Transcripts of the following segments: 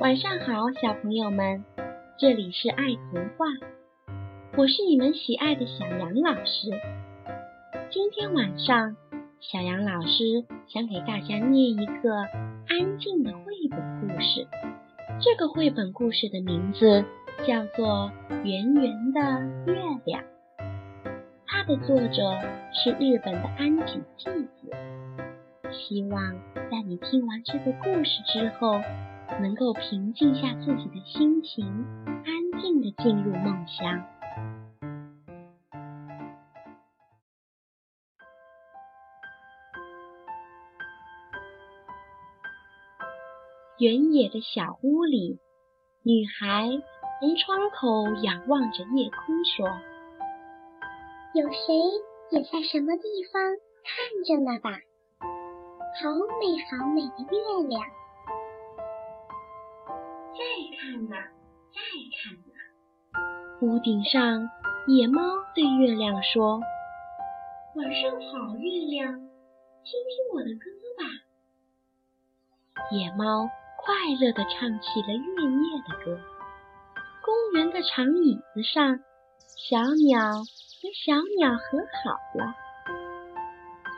晚上好，小朋友们，这里是爱童话，我是你们喜爱的小杨老师。今天晚上，小杨老师想给大家念一个安静的绘本故事。这个绘本故事的名字叫做《圆圆的月亮》，它的作者是日本的安井纪子。希望在你听完这个故事之后。能够平静下自己的心情，安静的进入梦乡。原野的小屋里，女孩从窗口仰望着夜空，说：“有谁也在什么地方看着呢吧？好美，好美的月亮。”再看呐，再看呐！屋顶上，野猫对月亮说：“晚上好，月亮，听听我的歌吧。”野猫快乐地唱起了月夜的歌。公园的长椅子上，小鸟和小鸟和好了。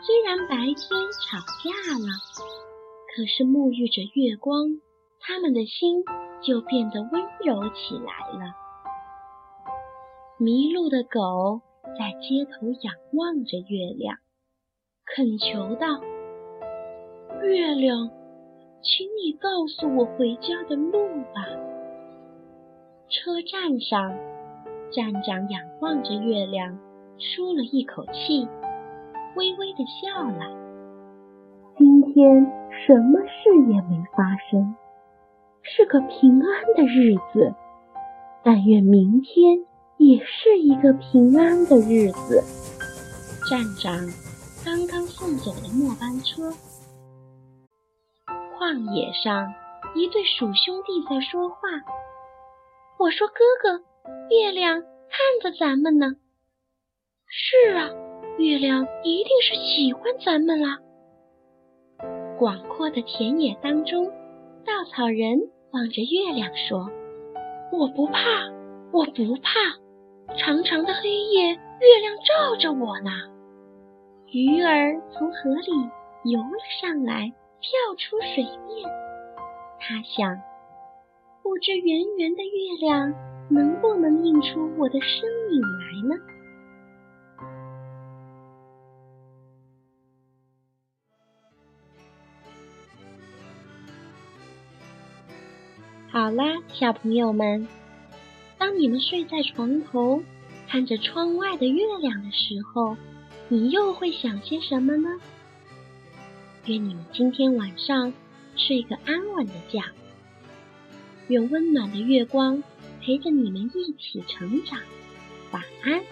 虽然白天吵架了，可是沐浴着月光，他们的心。就变得温柔起来了。迷路的狗在街头仰望着月亮，恳求道：“月亮，请你告诉我回家的路吧。”车站上，站长仰望着月亮，舒了一口气，微微的笑了。今天什么事也没发生。是个平安的日子，但愿明天也是一个平安的日子。站长刚刚送走了末班车。旷野上，一对鼠兄弟在说话。我说：“哥哥，月亮看着咱们呢。”是啊，月亮一定是喜欢咱们啦。广阔的田野当中。稻草人望着月亮说：“我不怕，我不怕。长长的黑夜，月亮照着我呢。”鱼儿从河里游了上来，跳出水面。他想：不知圆圆的月亮能不能映出我的身影来呢？好啦，小朋友们，当你们睡在床头，看着窗外的月亮的时候，你又会想些什么呢？愿你们今天晚上睡个安稳的觉，愿温暖的月光陪着你们一起成长。晚安。